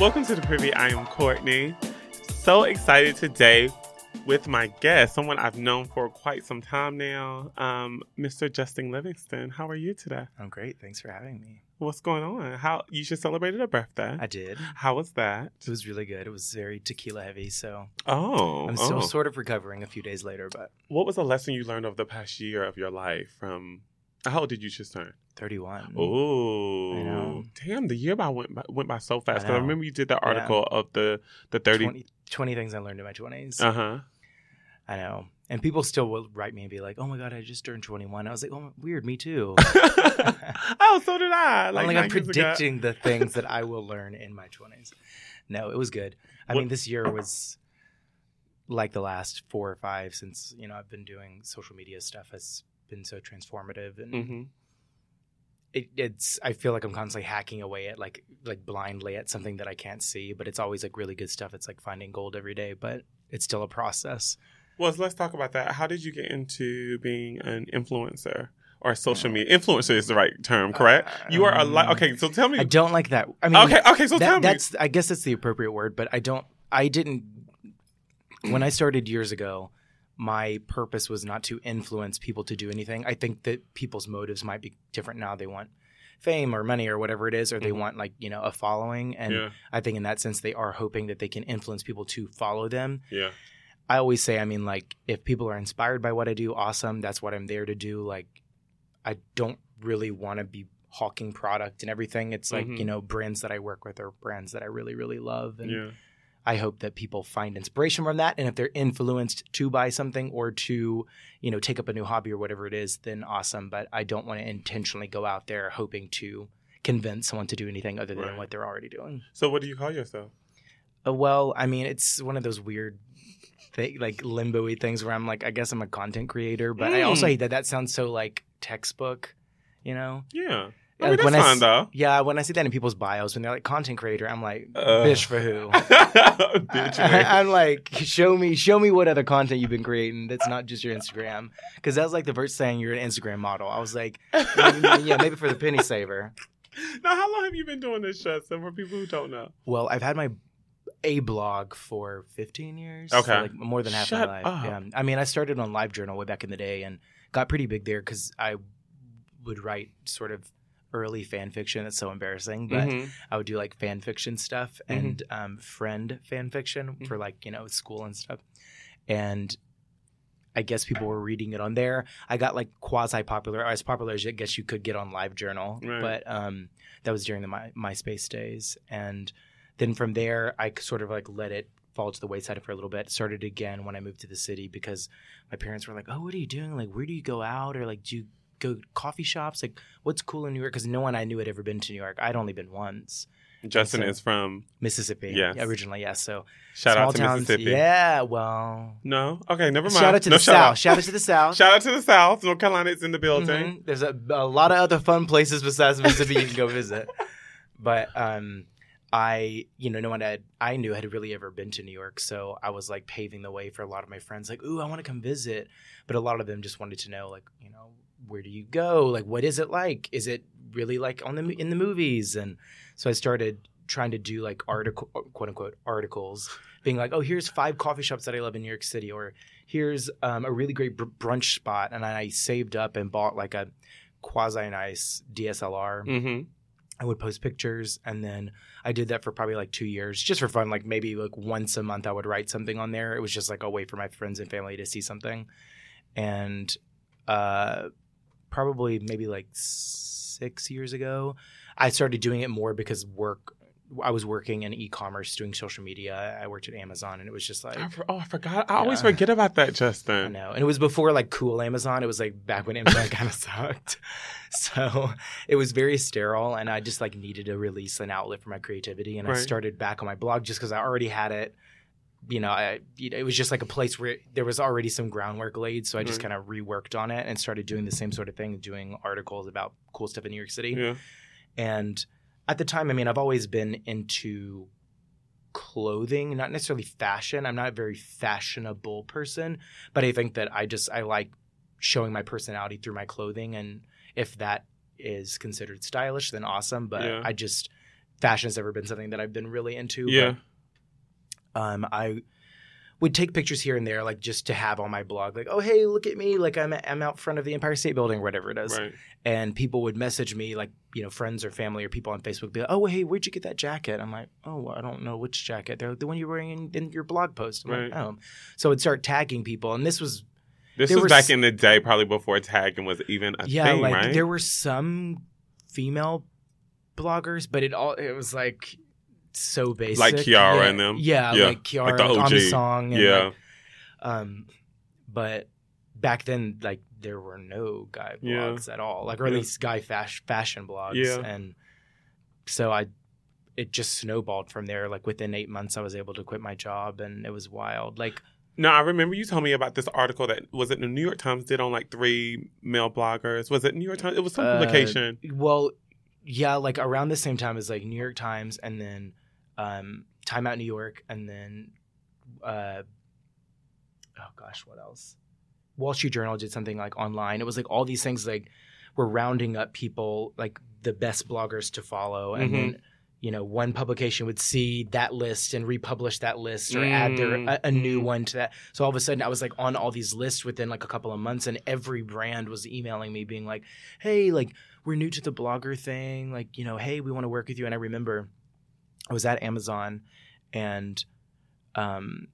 Welcome to the Privy. I am Courtney. So excited today with my guest, someone I've known for quite some time now, um, Mr. Justin Livingston. How are you today? I'm great. Thanks for having me. What's going on? How you just celebrated a birthday? I did. How was that? It was really good. It was very tequila heavy, so Oh, I'm still oh. sort of recovering a few days later, but What was a lesson you learned over the past year of your life? From how old did you just turn? 31. Oh, I know. damn! The year by went by, went by so fast. I Because I, know. remember you did that Yeah. article of the the thirty. 20, 20 things I learned in my 20s. Uh huh. I know. And people still will write me and be like, oh my God, I just turned 21. I was like, oh, weird, me too. oh, so did I. I'm Like, like, I'm nine ago. predicting the things that I will learn in my 20s. No, it was good. I What- mean, this year was like the last four or five since, you know, I've been doing social media stuff has been so transformative and hmm it, it's I feel like I'm constantly hacking away at like like blindly at something that I can't see, but it's always like really good stuff. It's like finding gold every day, but it's still a process. Well, let's talk about that. How did you get into being an influencer or social media? Influencer is the right term, correct? you are a li- Um, okay. So tell me. I don't like that. I mean, okay, okay. So that- tell me. that's I guess that's the appropriate word, but I don't. I didn't. When I started years ago, my purpose was not to influence people to do anything. I think that people's motives might be different now. They want fame or money or whatever it is, or they Mhm. want like you know a following, and yeah, I think in that sense they are hoping that they can influence people to follow them. yeah, I always say, I mean, like, if people are inspired by what I do, awesome. That's what I'm there to do. Like, I don't really want to be hawking product and everything. It's like, Mhm. you know, brands that I work with are brands that I really, really love. And yeah. I hope that people find inspiration from that. And if they're influenced to buy something or to, you know, take up a new hobby or whatever it is, then awesome. But I don't want to intentionally go out there hoping to convince someone to do anything other than Right. what they're already doing. So what do you call yourself? Uh, well, I mean, it's one of those weird, like limbo-y things where I'm like, I guess I'm a content creator, but I also Mm. hate that that sounds so like textbook, you know? Yeah. I Uh, mean, that's when I fine. Yeah, when I see that in people's bios when they're like content creator, I'm like, Ugh. bitch for who? Bitch. I, am like, show me, show me what other content you've been creating that's not just your Instagram, because that was like the first saying you're an Instagram model. I was like, yeah, maybe for the penny saver. now, how long have you been doing this, Justin? For people who don't know. Well, I've had my a blog for 15 years. so, Okay. like more than half Shut my life. up. Yeah. I mean, I started on LiveJournal way back in the day and got pretty big there because I would write sort of early fan fiction. It's so embarrassing, but Mhm. I would do like fan fiction stuff Mm-hmm. and um, friend fan fiction for like, you know, school and stuff. And I guess people were reading it on there. I got like quasi popular, as popular as I guess you could get on LiveJournal, Right. but um, that was during the My- MySpace days. And then from there, I sort of like let it fall to the wayside for a little bit. Started again when I moved to the city because my parents were like, "Oh, what are you doing? Like, where do you go out? Or like, do you go to coffee shops? Like, what's cool in New York?" Because no one I knew had ever been to New York. I'd only been once, Justin So- is from. Mississippi. Yes. originally, yes. So Shout out to towns, Mississippi. Yeah, well, No. Okay. Never mind. shout out to no, the shout south. Out. Shout out to the south. Shout out to the South. North Carolina is in the building. Mhm. There's a, a lot of other fun places besides Mississippi you can go visit. But um, I, you know, no one had I knew had really ever been to New York, so I was like paving the way for a lot of my friends. Like, ooh, I want to come visit, but a lot of them just wanted to know, like, you know, where do you go? Like, what is it like? Is it really like on the in the movies? And so I started trying to do like article, quote unquote, articles, being like, oh, here's five coffee shops that I love in New York City, or here's um, a really great br- brunch spot, and I saved up and bought like a quasi nice DSLR. Mm-hmm. I would post pictures, and then I did that for probably like two years, just for fun. Like maybe like once a month, I would write something on there. It was just like a way for my friends and family to see something, and uh, probably maybe like six years ago, I started doing it more because work. I was working in e-commerce, doing social media. I worked at Amazon, and it was just like I, for- oh, I forgot. I always forget about that, I Justin. know. And it was before like cool Amazon. It was like back when Amazon kind of sucked. So it was very sterile and I just like needed a release an outlet for my creativity. And I started back on my blog just because I already had it. You know, I it was just like a place where there was already some groundwork laid. So I just Right. kind of reworked on it and started doing the same sort of thing, doing articles about cool stuff in New York City. Yeah. And at the time, I mean, I've always been into clothing, not necessarily fashion. I'm not a very fashionable person, but I think that I just I like showing my personality through my clothing and if that is considered stylish then awesome, but Yeah. I just fashion's never been something that I've been really into. Yeah. Um, I would take pictures here and there, like just to have on my blog, like, oh hey, look at me, like I'm I'm out front of the Empire State Building or whatever it is, Right. and people would message me, like you know, friends or family or people on Facebook, be like, oh hey, where'd you get that jacket? I'm like, oh, I don't know which jacket. They're like, the one you're wearing in, in your blog post. I'm like, oh, so I'd start tagging people, and this was This was back s- in the day, probably before tagging was even a yeah, thing, like right? there were some female bloggers, but it all it was like so basic, Like Kiara yeah, and them? Yeah, Yeah, like Kiara, like the like on the song, and yeah. like, um, but back then, like there were no guy Yeah. blogs at all, like or at Yeah. least guy fash- fashion blogs. Yeah. and so I, it just snowballed from there. Like within eight months, I was able to quit my job, and it was wild. Like No, I remember you told me about this article that was it the New York Times did on like three male bloggers. Was it New York Times? It was some Uh, publication. Well, yeah, like around the same time as like New York Times, and then um, Time Out New York, and then uh, oh gosh, what else? Wall Street Journal did something like online. It was like all these things like were rounding up people like the best bloggers to follow, and Mhm. then you know one publication would see that list and republish that list or add their a, a new Mm. one to that. So all of a sudden, I was like on all these lists within like a couple of months, and every brand was emailing me being like, "Hey, like we're new to the blogger thing. Like you know, hey, we want to work with you." And I remember I was at Amazon, and um,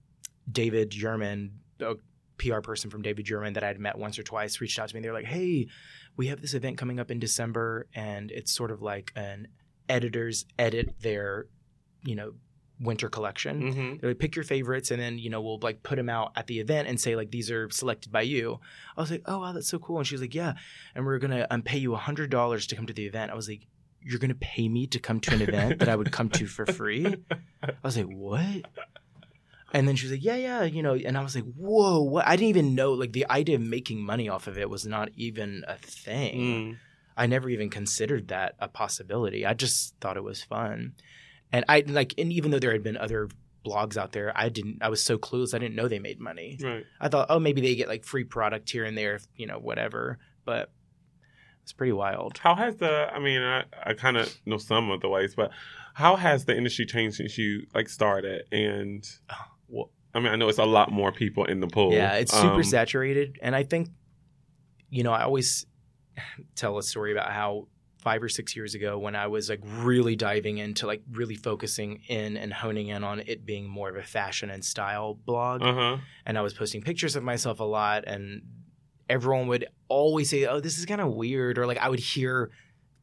David Yurman, a PR person from David Yurman that I'd met once or twice, reached out to me. They're like, "Hey, we have this event coming up in December, and it's sort of like an editors edit their, you know, winter collection." hmm They're like, pick your favorites, and then you know we'll like put them out at the event and say like these are selected by you. I was like, oh wow, that's so cool. And she was like, yeah, and we're gonna um, pay you a hundred dollars to come to the event. I was like, you're gonna pay me to come to an event that I would come to for free? I was like, what? And then she was like, yeah, yeah, you know. And I was like, whoa, what? I didn't even know like the idea of making money off of it was not even a thing. Mm. I never even considered that a possibility. I just thought it was fun. And I like and even though there had been other blogs out there, I didn't I was so clueless I didn't know they made money. Right. I thought, oh maybe they get like free product here and there, you know, whatever. But it's pretty wild. How has the? I mean, I, I kind of know some of the ways, but how has the industry changed since you like started? And Well, I mean, I know it's a lot more people in the pool. yeah, it's super Um, saturated. And I think, you know, I always tell a story about how five or six years ago when I was like really diving into like really focusing in and honing in on it being more of a fashion and style blog. Uh-huh. and I was posting pictures of myself a lot, and everyone would always say, "Oh, this is kind of weird," or like I would hear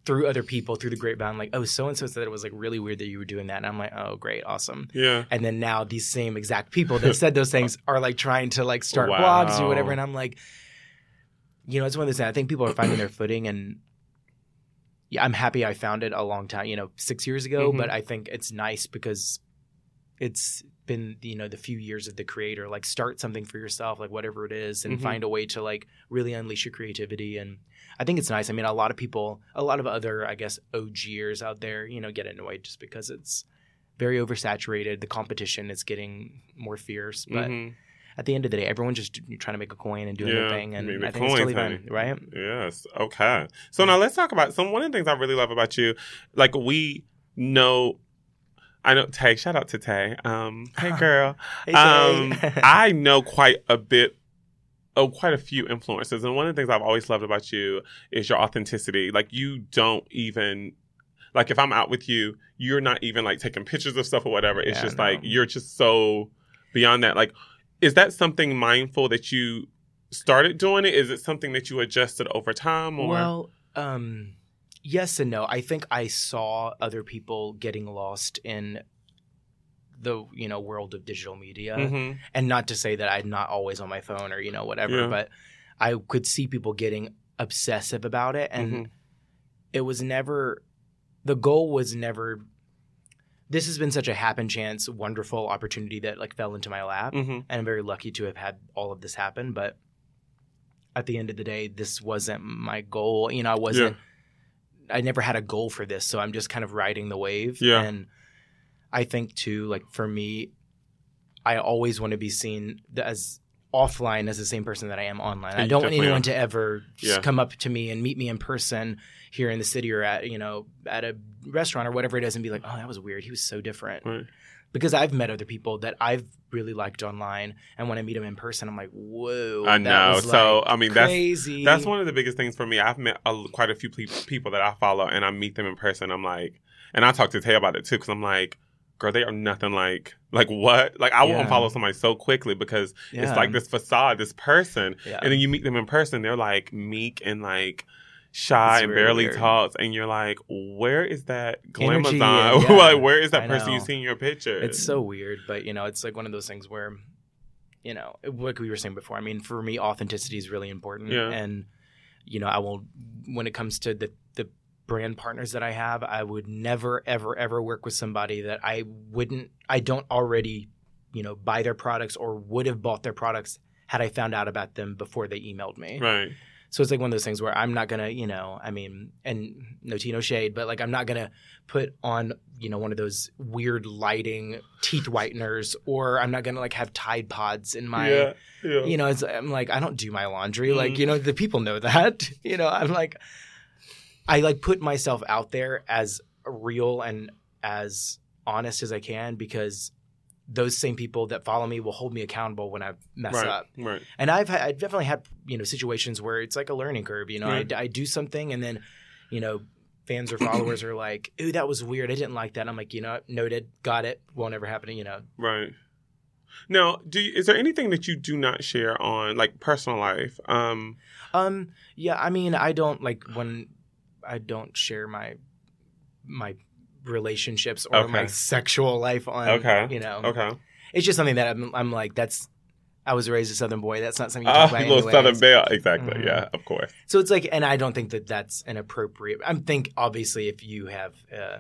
through other people through the grapevine, like, "Oh, so and so said it was like really weird that you were doing that," and I'm like, "Oh, great, awesome." Yeah. And then now these same exact people that said those things are like trying to like start Wow. blogs or whatever, and I'm like, you know, it's one of those. things. I think people are finding their footing, and yeah, I'm happy I found it a long time, you know, six years ago. Mhm. But I think it's nice because it's been you know the few years of the creator like start something for yourself like whatever it is and Mhm. find a way to like really unleash your creativity and i think it's nice i mean a lot of people a lot of other i guess ogers out there you know get annoyed just because it's very oversaturated the competition is getting more fierce but Mhm. at the end of the day everyone's just trying to make a coin and doing their thing and i think it's totally fine right Yes. Okay. So now let's talk about some one of the things I really love about you. Like we know I know Tay, shout out to Tay. Um, hey girl. Hey, um. I know quite a bit oh quite a few influences. and one of the things I've always loved about you is your authenticity. Like you don't even like if I'm out with you, you're not even like taking pictures of stuff or whatever. It's Yeah, just no. like you're just so beyond that. Like is that something mindful that you started doing it? Is it something that you adjusted over time or Well, um, yes and no. I think I saw other people getting lost in the you know world of digital media, Mhm. and not to say that I'm not always on my phone or you know whatever, Yeah. but I could see people getting obsessive about it, and Mhm. it was never the goal was never. This has been such a happen chance, wonderful opportunity that like fell into my lap Mhm. and I'm very lucky to have had all of this happen. But at the end of the day, this wasn't my goal. You know, I wasn't. I never had a goal for this, so I'm just kind of riding the wave. Yeah. And I think too, like for me, I always want to be seen as offline as the same person that I am online. I don't want anyone are. to ever just Yeah. come up to me and meet me in person here in the city or at you know at a restaurant or whatever it is and be like, oh, that was weird. He was so different. Right. Because I've met other people that I've really liked online, and when I meet them in person, I'm like, whoa. I that know. So, like, I mean, that's- crazy. That's one of the biggest things for me. I've met a, quite a few pe- people that I follow, and I meet them in person. I'm like, and I talk to Tay about it too, because I'm like, girl, they are nothing like like what? Like I won't follow somebody so quickly because Yeah. it's like this facade, this person, Yeah. and then you meet them in person, they're like meek and like shy It's and really barely weird. talks, and you're like, where is that glamazon? yeah. like where is that I person you know. see in your picture? It's so weird, but you know, it's like one of those things where, you know, like we were saying before. I mean, for me, authenticity is really important, Yeah. and you know, I will when it comes to the the brand partners that I have, I would never, ever, ever work with somebody that I wouldn't, I don't already, you know, buy their products or would have bought their products had I found out about them before they emailed me. right. So it's like one of those things where I'm not gonna, you know, I mean, and no tea, no shade, but like I'm not gonna put on, you know, one of those weird lighting teeth whiteners, or I'm not gonna like have Tide Pods in my, yeah, yeah. you know, it's, I'm like I don't do my laundry, Mhm. like you know, the people know that, you know, I'm like, I like put myself out there as real and as honest as I can because those same people that follow me will hold me accountable when I mess right, up right. and I've had, I've definitely had you know situations where it's like a learning curve. You know, I, I do something and then you know fans or followers are like, "Ooh, that was weird. I didn't like that." I'm like, you know, noted, got it. Won't ever happen. You know, Right. Now, do you, is there anything that you do not share on like personal life? Um, um, yeah. I mean, I don't like when I don't share my my relationships or Okay. my sexual life on. Okay. you know, okay. it's just something that I'm, I'm like that's. I was raised a Southern boy. That's not something you Ah, talk about little anyways. Southern Belle. Exactly. Mhm. Yeah, of course. So it's like, and I don't think that that's an appropriate. I think obviously if you have, uh,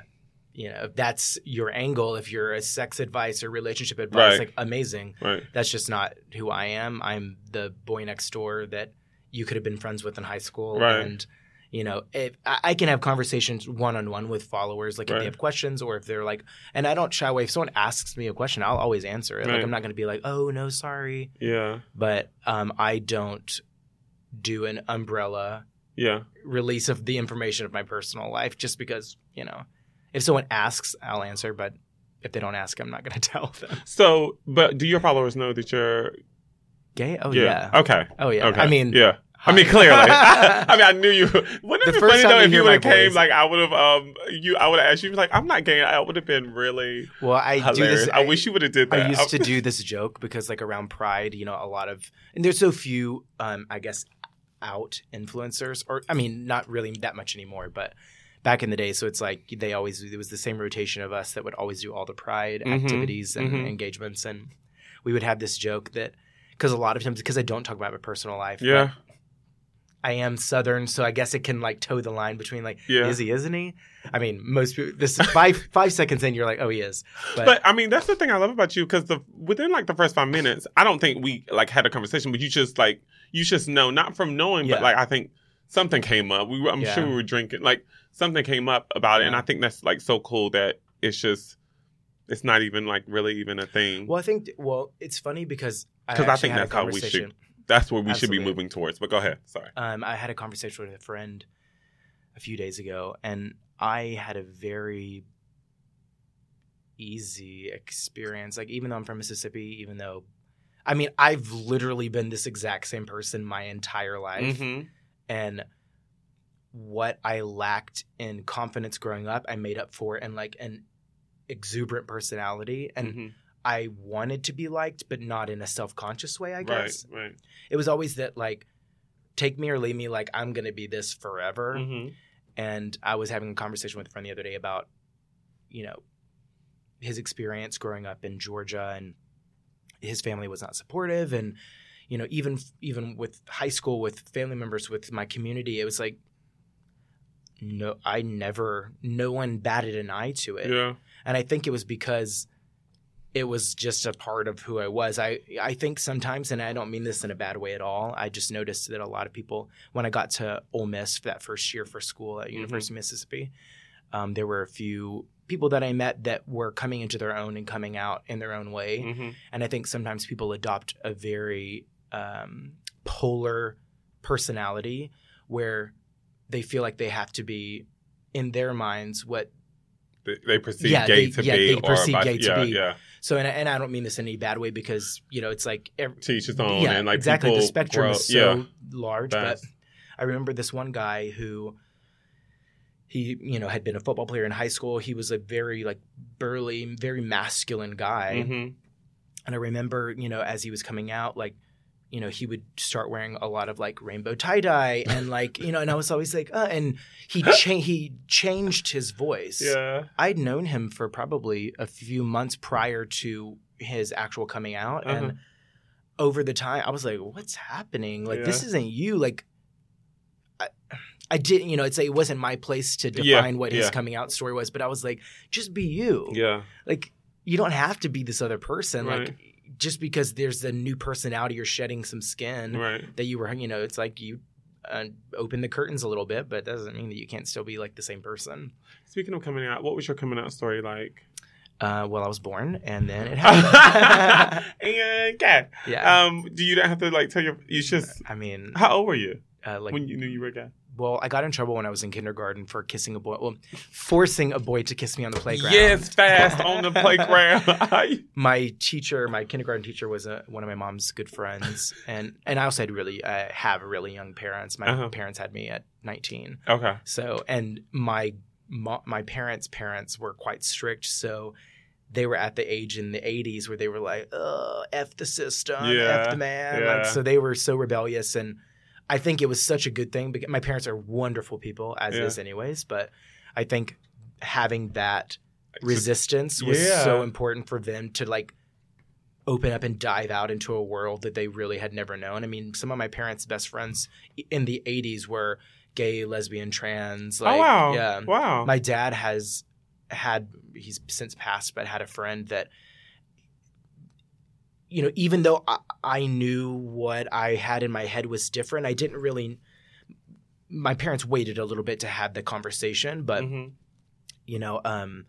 you know, if that's your angle, if you're a sex advice or relationship advice, Right. like amazing. Right. That's just not who I am. I'm the boy next door that you could have been friends with in high school, Right. and you know, if I can have conversations one on one with followers, like if they have questions or if they're like, and I don't shy away. If someone asks me a question, I'll always answer it. Like I'm not going to be like, oh no, sorry, Yeah. but um, I don't do an umbrella Yeah. release of the information of my personal life just because you know if someone asks i'll answer but if they don't ask i'm not going to tell them So, but do your followers know that you're? gay oh yeah, Yeah. Okay. oh yeah Okay. i mean yeah. I mean, clearly. I mean, I knew you. Wouldn't it The be funny though if you would have came? Like, I would have. Um, you. I would have asked you. Like, I'm not gay. I would have been really well i do this I, wish you would have did that. I used to do this joke because like around Pride, you know, a lot of and there's so few um I guess out influencers or I mean not really that much anymore, but back in the day so it's like they always it was the same rotation of us that would always do all the Pride Mhm, activities and mhm. engagements and we would have this joke that because a lot of times because I don't talk about my personal life, Yeah. I am Southern, so I guess it can like toe the line between like Yeah. is he, isn't he? I mean, most people this five five seconds in, you're like, oh, he is. But, But I mean, that's the thing I love about you because the within like the first five minutes, I don't think we like had a conversation, but you just like you just know not from knowing, but like I think something came up. We were, I'm Yeah. sure we were drinking, like something came up about it, and I think that's like so cool that it's just it's not even like really even a thing. Well, I think well, it's funny because I, 'Cause I actually think that's how we should- that's where we should be moving towards. But go ahead. Sorry. Um, I had a conversation with a friend a few days ago, and I had a very easy experience. Like, even though I'm from Mississippi, even though, I mean, I've literally been this exact same person my entire life, Mm-hmm. and what I lacked in confidence growing up, I made up for in like an exuberant personality, and mm-hmm. I wanted to be liked, but not in a self conscious way. I guess Right. Right. it was always that like take me or leave me like i'm gonna be this forever Mm-hmm. and i was having a conversation with a friend the other day about you know his experience growing up in georgia and his family was not supportive and you know even even with high school with family members with my community it was like no i never no one batted an eye to it Yeah. and I think it was because it was just a part of who I was. I I think sometimes, and I don't mean this in a bad way at all. I just noticed that a lot of people, when I got to Ole Miss for that first year for school at University of Mississippi, um, there were a few people that I met that were coming into their own and coming out in their own way. Mm-hmm. And I think sometimes people adopt a very um, polar personality where they feel like they have to be in their minds what They, they perceive Yeah, gay they- to yeah, be, they or perceive gay to yeah, be. yeah. So and, and I don't mean this in any bad way because you know it's like ev- To each his own, yeah and like exactly. The spectrum grow- is so yeah, large fast. but I remember this one guy who he you know had been a football player in high school. He was a very like burly very masculine guy. Mhm. and I remember, you know, as he was coming out, like, you know, he would start wearing a lot of like rainbow tie dye and like, you know, and I was always like, uh, and he cha- he changed his voice. yeah, I'd known him for probably a few months prior to his actual coming out, Uh-huh. and over the time, I was like, "What's happening? Like, this isn't you." Like, I, I didn't, you know, it's like, it wasn't my place to Yeah, define what his yeah. coming out story was, but I was like, "Just be you." yeah, like you don't have to be this other person Right. like just because there's a new personality you're shedding some skin right. that you were you know it's like you uh, open the curtains a little bit but it doesn't mean that you can't still be like the same person Speaking of coming out, what was your coming out story like? uh, well i was born and then it happened and gay. yeah Um, do you not have to like tell your? You just. i mean How old were you uh, like when you knew you were gay? Well i got in trouble when i was in kindergarten for kissing a boy well forcing a boy to kiss me on the playground Yes, fast on the playground. my teacher, my kindergarten teacher, was a, one of my mom's good friends, and and I also had really uh, have really young parents. My Uh-huh. parents had me at nineteen, okay. so and my my parents' parents were quite strict, so they were at the age in the '80s where they were like, "Uh, f the system, Yeah, f the man," yeah. like so they were so rebellious, and I think it was such a good thing because my parents are wonderful people as Yeah. is, anyways, but I think having that resistance was Yeah. so important for them to like open up and dive out into a world that they really had never known. I mean, some of my parents' best friends in the 80s were gay, lesbian, trans. Oh, like, oh wow. Yeah. Wow. My dad has had, he's since passed, but had a friend that, you know, even though I, I knew what I had in my head was different, I didn't really. My parents waited a little bit to have the conversation, but Mhm. you know, um,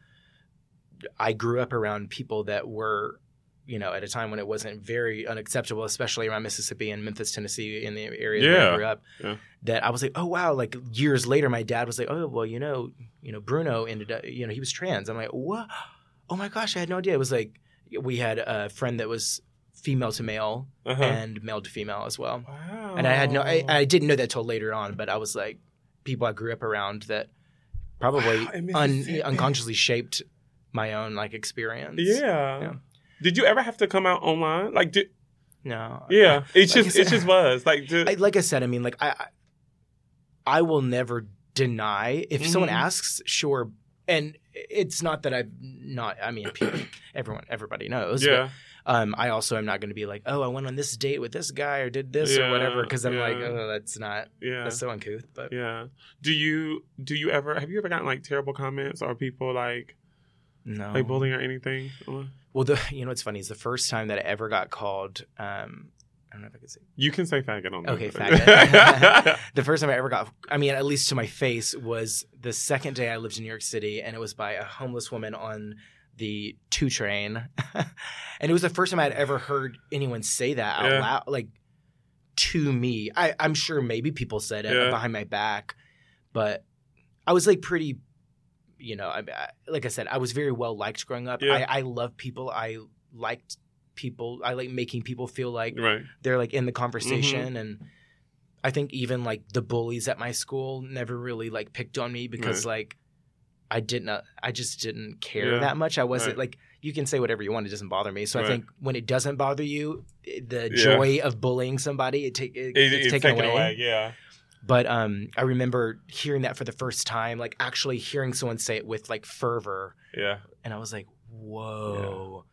I grew up around people that were, you know, at a time when it wasn't very unacceptable, especially around Mississippi and Memphis, Tennessee, in the area Yeah. I grew up. Yeah. That I was like, oh wow! Like years later, my dad was like, oh well, you know, you know, Bruno ended up, you know, he was trans. I'm like, what? Oh my gosh, I had no idea. It was like we had a friend that was female to male Uh-huh. and male to female as well wow. and I had no. I, I didn't know that till later on. But I was like, people I grew up around that probably Wow, un, unconsciously shaped my own like experience. Yeah. Yeah. Did you ever have to come out online? Like, did, No. yeah, it Like just it just was like, did, I, like I said, I mean, like I, I, I will never deny if someone Mhm. asks, sure. And it's not that I've not. I mean, people, everyone, everybody knows. yeah, But, um, I also am not going to be like, oh, I went on this date with this guy or did this or whatever, because I'm like, oh, that's not. yeah, That's so uncouth. But yeah. Do you do you ever have you ever gotten like terrible comments or people like no. like bullying or anything? Well, the you know what's funny is the first time that I ever got called. Um, I don't know if I can say You can say faggot on Okay, there. faggot. the first time I ever got. I mean, at least to my face was the second day I lived in New York City, and it was by a homeless woman on the two train, and it was the first time I had ever heard anyone say that out Yeah. loud, like to me. I, I'm sure maybe people said it Yeah. behind my back, but I was like pretty. You know, I, I, like I said, I was very well liked growing up. Yeah. I, I love people. I liked people. I like making people feel like right. they're like in the Mm-hmm. conversation and i think even like the bullies at my school never really like picked on me because like i didn't i just didn't care Yeah. that much i wasn't Right. like you can say whatever you want it doesn't bother me so Right. i think when it doesn't bother you the Yeah. joy of bullying somebody it take it, It, it's, taken away. away. Yeah. but um i remember hearing that for the first time like actually hearing someone say it with like fervor Yeah. and I was like, "Whoa!"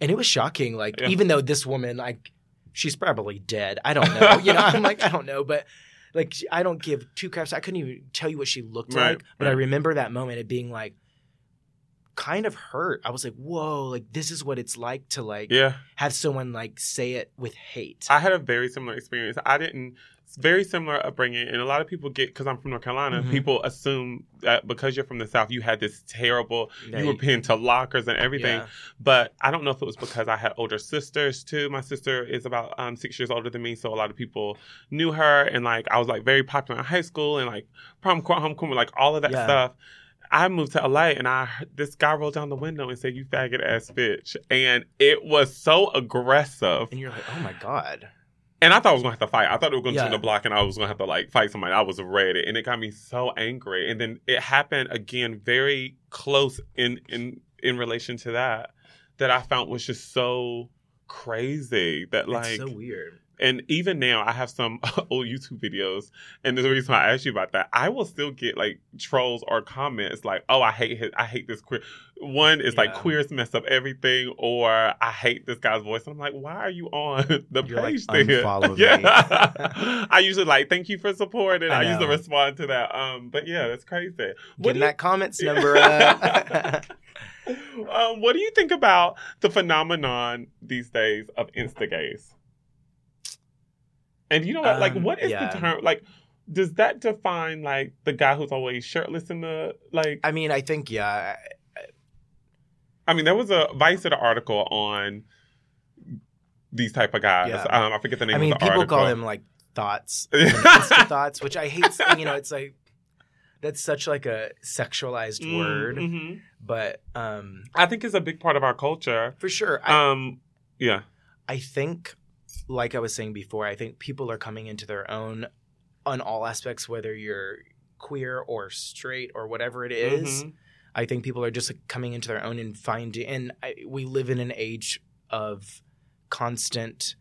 And it was shocking. Like, Yeah. even though this woman, like, she's probably dead. I don't know. you know, I'm like, I don't know, but like, I don't give two craps. I couldn't even tell you what she looked Right, like, but I remember that moment of being like, kind of hurt. I was like, whoa, like this is what it's like to like Yeah. have someone like say it with hate. I had a very similar experience. I didn't. Very similar upbringing, and a lot of people get because I'm from North Carolina. Mhm. People assume that because you're from the South, you had this terrible. You were pinned to lockers and everything. yeah. But I don't know if it was because I had older sisters too. My sister is about um, six years older than me, so a lot of people knew her, and like I was like very popular in high school and like prom, court, homecoming, like all of that Yeah. stuff. I moved to LA and I this guy rolled down the window and said, "You faggot ass bitch," and it was so aggressive. And you're like, oh my god. And I thought I was gonna have to fight. I thought it was gonna Yeah. turn the block and I was gonna have to like fight somebody. I was ready, and it got me so angry. And then it happened again, very close in in in relation to that, that I found was just so crazy. That like, it's so weird. and even now, I have some old YouTube videos, and the reason why I asked you about that, I will still get like trolls or comments like, "Oh, I hate his, I hate this queer." One is like Yeah. queers mess up everything, or I hate this guy's voice. I'm like, why are you on the You're like, there? "Unfollow me." yeah, I usually like thank you for supporting. I, I usually respond to that. Um, but yeah, that's crazy. What Getting do that comments number up. um, what do you think about the phenomenon these days of instagays? And you know what? like, Um, what is yeah. the term? Like, does that define like the guy who's always shirtless in the like? I mean, I think yeah. I mean, there was a Vice did an article on these type of guys. Yeah. Um, I forget the name. I mean, of the people article. call them like thoughts, thoughts, which I hate. You know, it's like that's such like a sexualized Mm, word, mhm. but um, I think it's a big part of our culture. for sure, I, Um, yeah, I think, like I was saying before, I think people are coming into their own on all aspects, whether you're queer or straight or whatever it is. Mhm. I think people are just like, coming into their own and finding. And I, we live in an age of constant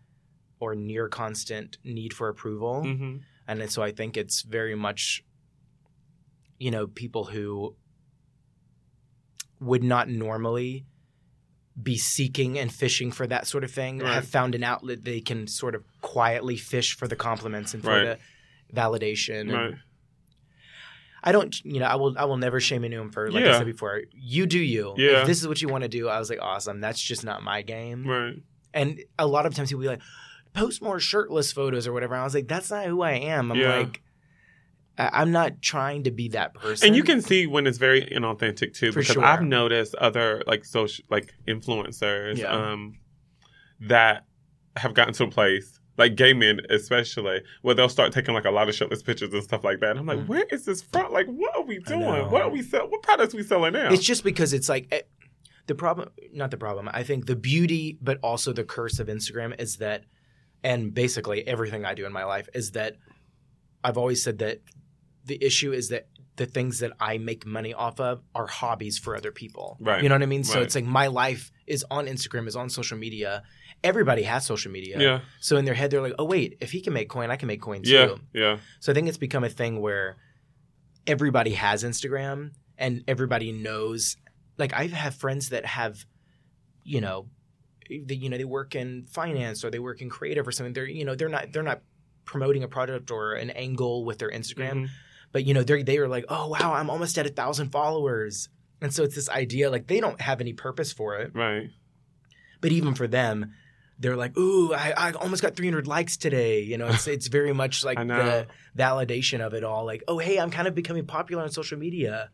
or near constant need for approval, Mhm. and so I think it's very much, you know, people who would not normally be seeking and fishing for that sort of thing Right. have found an outlet they can sort of quietly fish for the compliments and for Right. the validation. and- Right. I don't, you know, I will, I will never shame anyone for, like I said before, you do you. Yeah. If this is what you want to do, I was like, awesome. That's just not my game. Right. And a lot of times people be like, post more shirtless photos or whatever. I was like, that's not who I am. I'm Yeah. like, I'm not trying to be that person. And you can see when it's very inauthentic too, For because sure. I've noticed other like social like influencers Yeah. um, that have gotten to a place like gay men especially where they'll start taking like a lot of shirtless pictures and stuff like that. And I'm like, Mhm. where is this from? Like, what are we doing? What are we sell? What products we selling now? It's just because it's like the problem, not the problem. I think the beauty, but also the curse of Instagram is that, and basically everything I do in my life is that I've always said that the issue is that the things that I make money off of are hobbies for other people. Right. You know what I mean? So Right. it's like my life is on Instagram, is on social media. Everybody has social media. yeah, So in their head, they're like, oh, wait, if he can make coin, I can make coin too. yeah, yeah, So I think it's become a thing where everybody has Instagram and everybody knows. Like I have friends that have, you know, they, you know they work in finance or they work in creative or something. They're you know they're not they're not promoting a product or an angle with their Instagram, Mhm. But you know they they are like, oh wow, I'm almost at a thousand followers, and so it's this idea like they don't have any purpose for it, right. but even for them. They're like, ooh, I, I almost got 300 likes today. You know, it's it's very much like the validation of it all. Like, oh, hey, I'm kind of becoming popular on social media.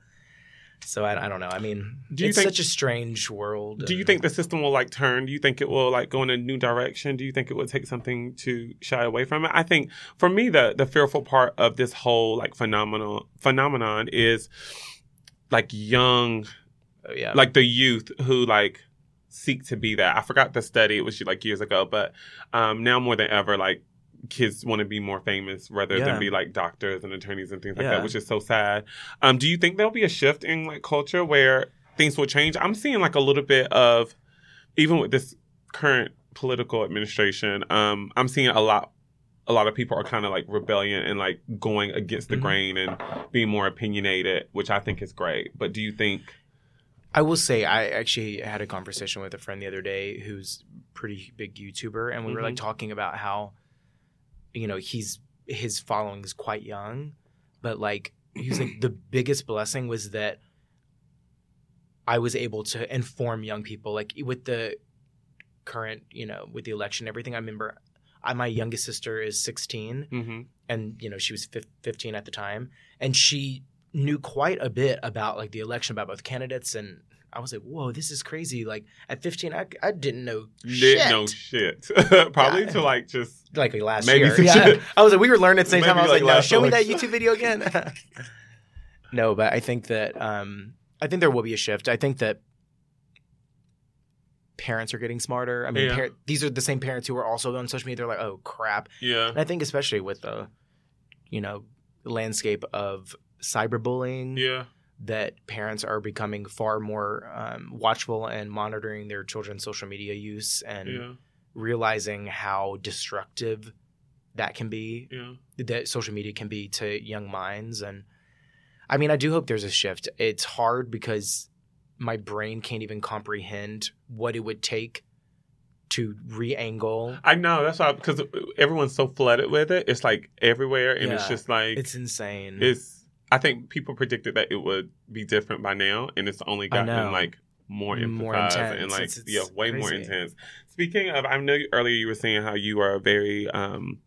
So I, I don't know. I mean, Do you it's think- such a strange world. Do you think the system will like turn? Do you think it will like go in a new direction? Do you think it will take something to shy away from it? I think for me the the fearful part of this whole like phenomenal phenomenon is like young Oh, yeah, like the youth who like seek to be that. I forgot the study; it was like years ago, but um, now more than ever, like kids want to be more famous rather Yeah. than be like doctors and attorneys and things like Yeah. that, which is so sad. Um, do you think there'll be a shift in like culture where things will change? I'm seeing like a little bit of even with this current political administration. Um, I'm seeing a lot. A lot of people are kind of like rebellion and like going against the Mhm. grain and being more opinionated, which I think is great. But do you think? I will say I actually had a conversation with a friend the other day who's pretty big YouTuber, and we were like Mhm. talking about how, you know, he's his following is quite young, but like he was like the biggest blessing was that I was able to inform young people, like with the current, you know, with the election everything. I remember I, my youngest sister is 16 hmm and you know she was fif- 15 at the time and she knew quite a bit about like the election about both candidates and i was like whoa this is crazy like at 15 i, I didn't know shit. Did no shit. Probably Yeah. to like just like last Maybe year yeah. i was like we were learning at the same time i was like, like, no show me that youtube video again no but i think that um i think there will be a shift i think that parents are getting smarter i mean Yeah. par- these are the same parents who are also on social media they're like oh crap yeah. and I think especially with the, you know, landscape of cyberbullying, Yeah. That parents are becoming far more um, watchful and monitoring their children's social media use and Yeah. realizing how destructive that can be, Yeah. that social media can be to young minds. And I mean, I do hope there's a shift. It's hard because my brain can't even comprehend what it would take to re-angle I know that's why because everyone's so flooded with it. It's like everywhere, and it's just like it's insane it's. I think people predicted that it would be different by now, and it's only gotten like more More emphasized and like It's- it's yeah, way more intense. Speaking of, I know you, earlier you were saying how you are very, um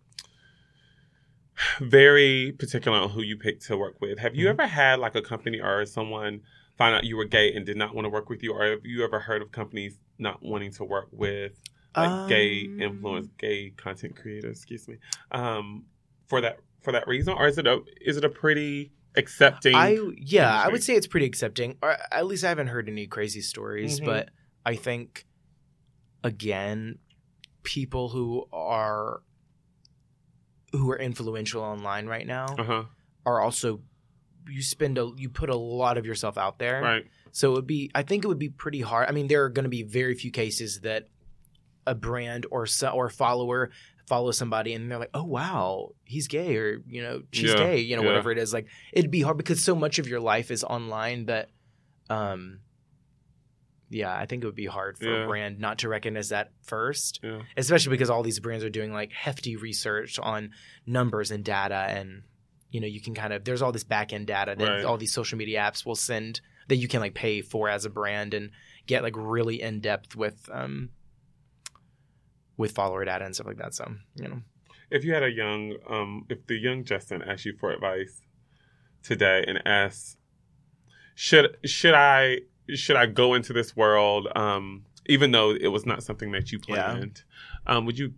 very particular on who you pick to work with. Have you Mhm. ever had like a company or someone find out you were gay and did not want to work with you, or have you ever heard of companies not wanting to work with like gay Um, influence, gay content creators, excuse me, um, for that for that reason, or is it a is it a pretty accepting? I yeah, I would say it's pretty accepting. Or at least I haven't heard any crazy stories, Mhm. but I think again, people who are who are influential online right now uh huh. are also you spend a you put a lot of yourself out there. Right. So it would be I think it would be pretty hard. I mean, there are going to be very few cases that a brand or so, or follower follow somebody and they're like, "Oh wow, he's gay," or you know, she's Yeah, gay, you know, yeah. whatever it is. Like it'd be hard because so much of your life is online that, um, yeah, I think it would be hard for Yeah. a brand not to recognize that first, especially because all these brands are doing like hefty research on numbers and data and. You know, you can kind of there's all this back end data that Right. all these social media apps will send that you can like pay for as a brand and get like really in depth with um with follower data and stuff like that. So you know, If you had a young, um, if the young Justin asked you for advice today and asked, should should I should I go into this world, um, even though it was not something that you Yeah. planned, um, would you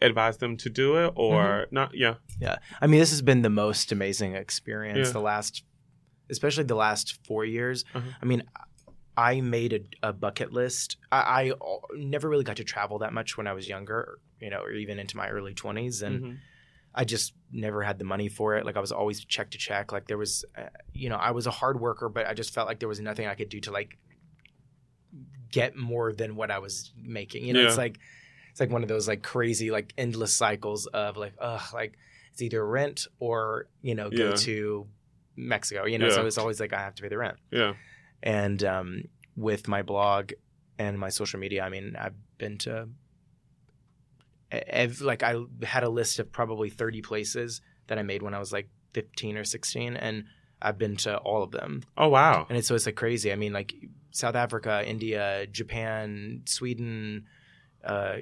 advise them to do it or Mm-hmm. not? Yeah, yeah. I mean, this has been the most amazing experience Yeah. the last, especially the last four years. Uh-huh. I mean, I made a, a bucket list. I, I never really got to travel that much when I was younger, you know, or even into my early twenties, and Mhm. I just never had the money for it. Like I was always check to check. Like there was, uh, you know, I was a hard worker, but I just felt like there was nothing I could do to like get more than what I was making. You know, it's like it's like one of those like crazy like endless cycles of like ugh, like it's either rent or you know go Yeah. to Mexico. You know, so it's always like I have to pay the rent. Yeah. And um, with my blog and my social media, I mean, I've been to, I've, like, I had a list of probably 30 places that I made when I was like 15 or 16, and I've been to all of them. Oh wow. And it's so it's like crazy. I mean, like South Africa, India, Japan, Sweden, uh,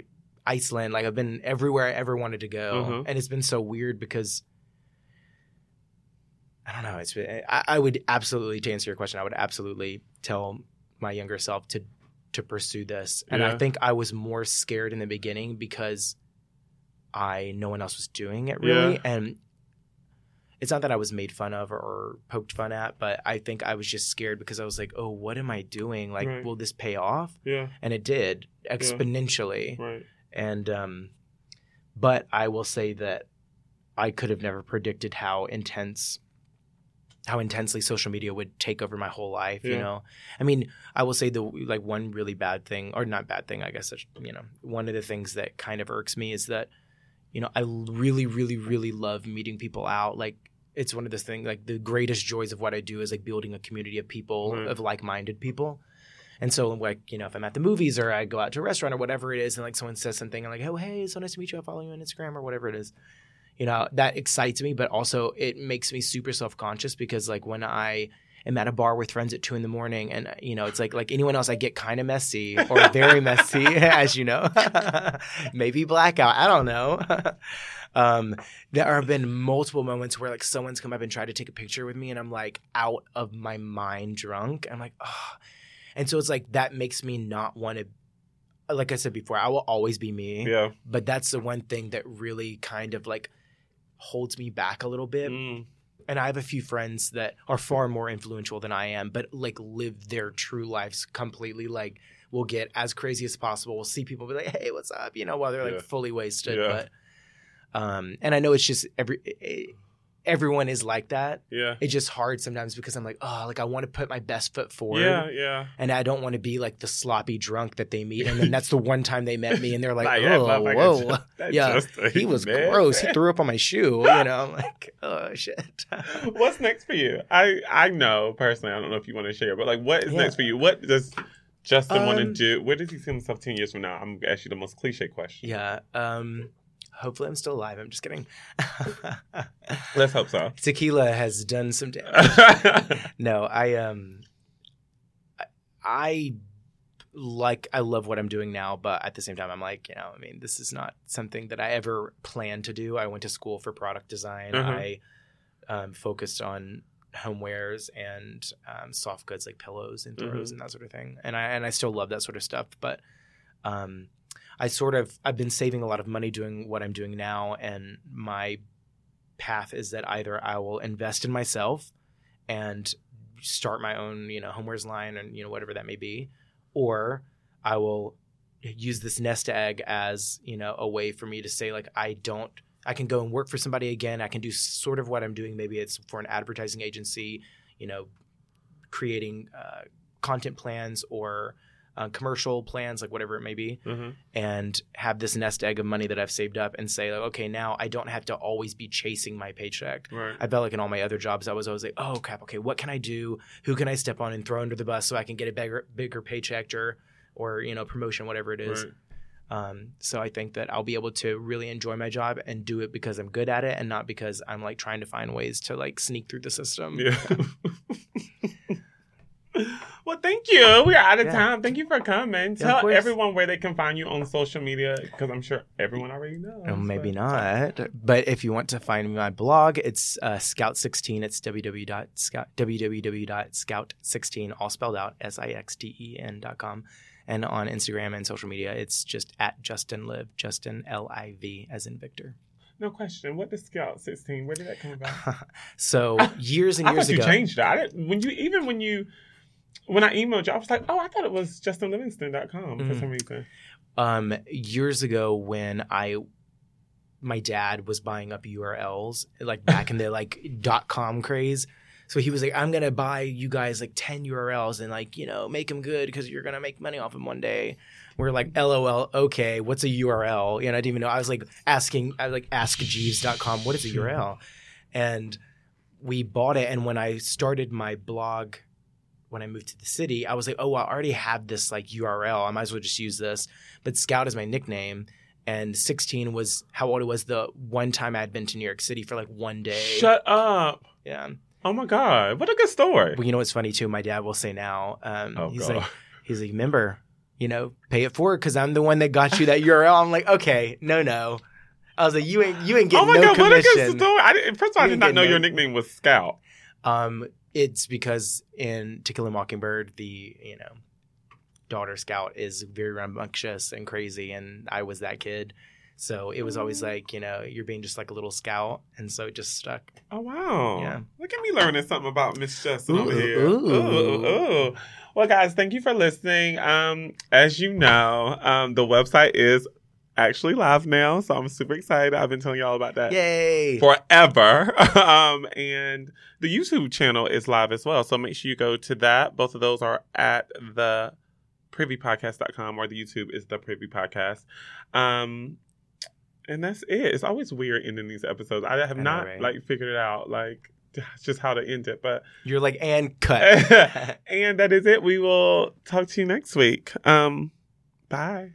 Iceland. Like I've been everywhere I ever wanted to go, Mhm. and it's been so weird because I don't know. It's I, I would absolutely to answer your question. I would absolutely tell my younger self to to pursue this, and Yeah. I think I was more scared in the beginning because I no one else was doing it really, Yeah. and it's not that I was made fun of or poked fun at, but I think I was just scared because I was like, oh, what am I doing? Like, Right. will this pay off? Yeah. And it did exponentially. Right. And, um, but I will say that I could have never predicted how intense, how intensely social media would take over my whole life. You know, I mean, I will say the like one really bad thing, or not bad thing, I guess. You know, one of the things that kind of irks me is that, you know, I really, really, really love meeting people out. Like, it's one of those things. Like, the greatest joys of what I do is like building a community of people, Right. of like-minded people. And so, like, you know, if I'm at the movies or I go out to a restaurant or whatever it is, and like someone says something, I'm like, oh, hey, it's so nice to meet you. I follow you on Instagram or whatever it is. You know, that excites me, but also it makes me super self conscious because, like, when I am at a bar with friends at two in the morning, and you know, it's like like anyone else, I get kind of messy or very messy, as you know, maybe blackout. I don't know. um, there have been multiple moments where like someone's come up and tried to take a picture with me, and I'm like out of my mind, drunk. I'm like, oh, and so it's like that makes me not want to. Like I said before, I will always be me, Yeah. but that's the one thing that really kind of like holds me back a little bit Mm. and I have a few friends that are far more influential than I am, but like live their true lives completely. Like, we'll get as crazy as possible. We'll see people be like, "Hey, what's up?" You know, while they're like Yeah. fully wasted. Yeah. But, um, and I know it's just every eh, everyone is like that. Yeah. It's just hard sometimes because I'm like, oh, like I want to put my best foot forward. Yeah. Yeah. And I don't want to be like the sloppy drunk that they meet, and then that's the one time they met me, and they're like, "Oh, whoa, That's Yeah, just a he was mess. gross. He threw up on my shoe." You know, I'm like, "Oh shit." What's next for you? I I know personally. I don't know if you want to share, but like, what is Yeah. next for you? What does Justin want to Um, do? Where does he see himself ten years from now? I'm gonna ask you the most cliche question. Yeah. Um hopefully I'm still alive. I'm just kidding. Let's hope so. Tequila has done some damage. No, I um I, I like I love what I'm doing now, but at the same time I'm like, you know, I mean, this is not something that I ever planned to do. I went to school for product design. Mhm. I um, focused on homewares and um, soft goods like pillows and throws Mhm. and that sort of thing. And I and I still love that sort of stuff, but um I sort of I've been saving a lot of money doing what I'm doing now and my path is that either I will invest in myself and start my own, you know, homewares line and you know whatever that may be, or I will use this nest egg as you know a way for me to say like I don't. I can go and work for somebody again. I can do sort of what I'm doing. Maybe it's for an advertising agency, you know, creating uh, content plans or uh, commercial plans, like whatever it may be Mhm. and have this nest egg of money that I've saved up and say, like, okay, now I don't have to always be chasing my paycheck. Right. I felt like in all my other jobs, I was always like, oh crap, okay, what can I do? Who can I step on and throw under the bus so I can get a bigger, bigger paycheck or, or you know, promotion, whatever it is. Right. Um, so I think that I'll be able to really enjoy my job and do it because I'm good at it and not because I'm like trying to find ways to like sneak through the system. Yeah. well, thank you. We are out of Yeah. time. Thank you for coming. of Tell everyone where they can find you on social media because I'm sure everyone already knows. Well, maybe but- not. But if you want to find my blog, it's uh, Scout16. It's www.scout, www.scout16, all spelled out, S I X T E N dot com. And on Instagram and social media, it's just at Justin Live, Justin L I V, as in Victor. No question. What does Scout 16? Where did that come about? so years and I years thought you ago, changed didn't, when you even when you when I emailed you, I was like, oh, I thought it was justinlivingston.com for Mhm. some reason. um, years ago when I, my dad was buying up URLs like back in the like dot com craze. So he was like, I'm gonna buy you guys like ten URLs and like you know make them good because you're gonna make money off them one day. We're like, LOL, okay, what's a URL? You know, I didn't even know. I was like asking, I was like askjeeves.com, what is a URL? And we bought it. And when I started my blog, when I moved to the city, I was like, oh, I already have this like URL. I might as well just use this. But Scout is my nickname. And 16 was how old it was the one time I had been to New York City for like one day. Shut up. Yeah. Oh my God. What a good story. Well, you know what's funny too? My dad will say now, um, oh, he's God. like, he's like, remember, you know, pay it forward because I'm the one that got you that URL. I'm like, okay, no, no. I was like, you ain't, you ain't getting. oh my no God, what a good story. I didn't, first of all, I You did didn't know no- your nickname was Scout. Um, it's because in To Kill a Mockingbird, the you know daughter scout is very rambunctious and crazy, and I was that kid. So it was always like, you know, you're being just like a little scout, and so it just stuck. Oh wow! Yeah. Look at me learning something about Miss Justin over here. ooh. Ooh, ooh. Well, guys, thank you for listening. Um, as you know, um, the website is actually live now, so I'm super excited. I've been telling y'all about that Yay! forever. um, and the YouTube channel is live as well, so make sure you go to that. Both of those are at the privypodcast.com or the YouTube is the privy podcast. Um, and that's it. It's always weird ending these episodes. I have I know, not right? like figured it out, like just how to end it. But You're like, and cut. and that is it. We will talk to you next week. Um, bye.